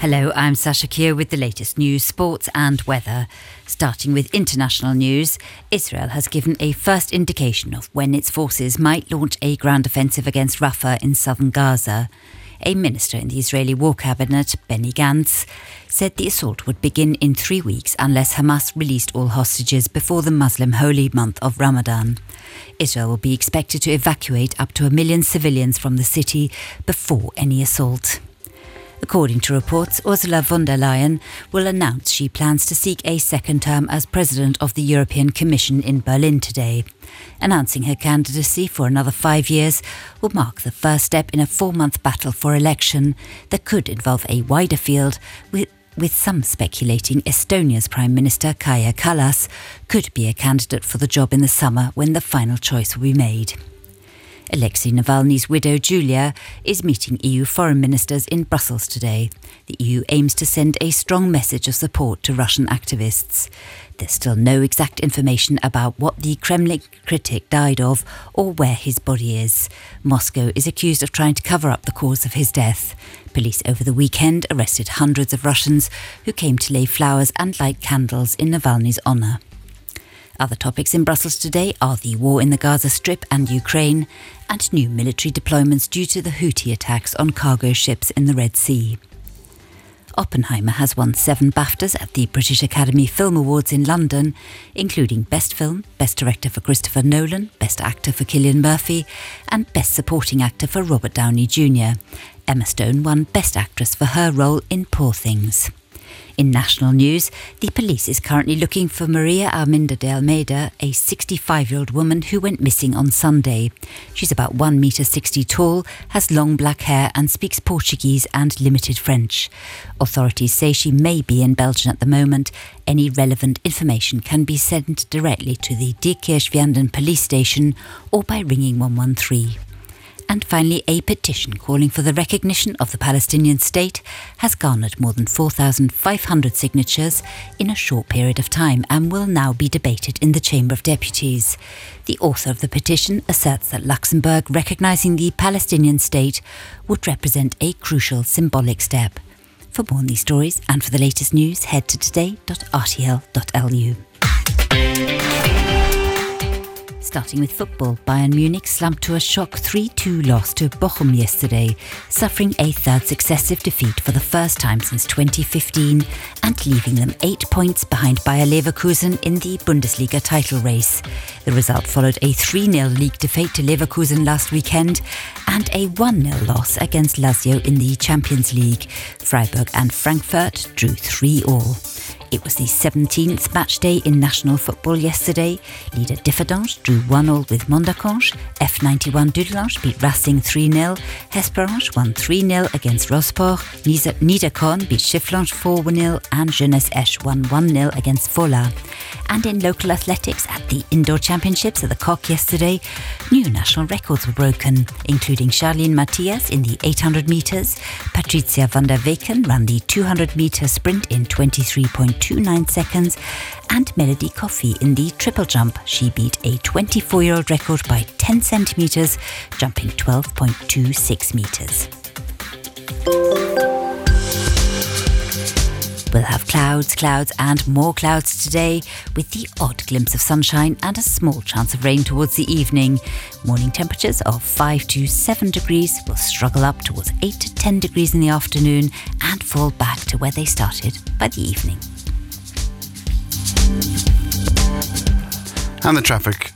Hello, I'm Sasha Kier with the latest news, sports, and weather. Starting with international news, Israel has given a first indication of when its forces might launch a ground offensive against Rafah in southern Gaza. A minister in the Israeli War Cabinet, Benny Gantz, said the assault would begin in three weeks unless Hamas released all hostages before the Muslim holy month of Ramadan. Israel will be expected to evacuate up to a million civilians from the city before any assault. According to reports, Ursula von der Leyen will announce she plans to seek a second term as president of the European Commission in Berlin today. Announcing her candidacy for another five years will mark the first step in a four month battle for election that could involve a wider field with with some speculating Estonia's Prime Minister Kaja Kallas could be a candidate for the job in the summer when the final choice will be made. Alexei Navalny's widow Julia is meeting EU foreign ministers in Brussels today. The EU aims to send a strong message of support to Russian activists. There's still no exact information about what the Kremlin critic died of or where his body is. Moscow is accused of trying to cover up the cause of his death. Police over the weekend arrested hundreds of Russians who came to lay flowers and light candles in Navalny's honour. Other topics in Brussels today are the war in the Gaza Strip and Ukraine, and new military deployments due to the Houthi attacks on cargo ships in the Red Sea. Oppenheimer has won seven BAFTAs at the British Academy Film Awards in London, including Best Film, Best Director for Christopher Nolan, Best Actor for Cillian Murphy, and Best Supporting Actor for Robert Downey Jr. Emma Stone won Best Actress for her role in Poor Things. In national news, the police is currently looking for Maria Arminda de Almeida, a 65 year old woman who went missing on Sunday. She's about 1 metre 60 tall, has long black hair, and speaks Portuguese and limited French. Authorities say she may be in Belgium at the moment. Any relevant information can be sent directly to the Diekirch-Vianden police station or by ringing 113. And finally, a petition calling for the recognition of the Palestinian state has garnered more than 4,500 signatures in a short period of time and will now be debated in the Chamber of Deputies. The author of the petition asserts that Luxembourg recognizing the Palestinian state would represent a crucial symbolic step. For more on these stories and for the latest news, head to today.rtl.lu. Starting with football, Bayern Munich slumped to a shock 3 2 loss to Bochum yesterday, suffering a third successive defeat for the first time since 2015 and leaving them eight points behind Bayer Leverkusen in the Bundesliga title race. The result followed a 3 0 league defeat to Leverkusen last weekend and a 1 0 loss against Lazio in the Champions League. Freiburg and Frankfurt drew 3 all. It was the 17th match day in national football yesterday. Leader Differdange drew 1-0 with Mondercange. F91 Dudelange beat Racing 3-0. Hesperange won 3-0 against Rosport. Niederkorn beat Schifflange 4-0 and Jeunesse Esch won 1-0 against Fola. And in local athletics at the indoor championships at the Coque yesterday, new national records were broken, including Charline Mathias in the 800 metres. Patrizia van der Weken ran the 200 metre sprint in 23.29 seconds. And Melody Coffey in the triple jump. She beat a 24 year old record by 10 centimetres, jumping 12.26 metres. We'll have clouds, clouds, and more clouds today, with the odd glimpse of sunshine and a small chance of rain towards the evening. Morning temperatures of 5 to 7 degrees will struggle up towards 8 to 10 degrees in the afternoon and fall back to where they started by the evening. And the traffic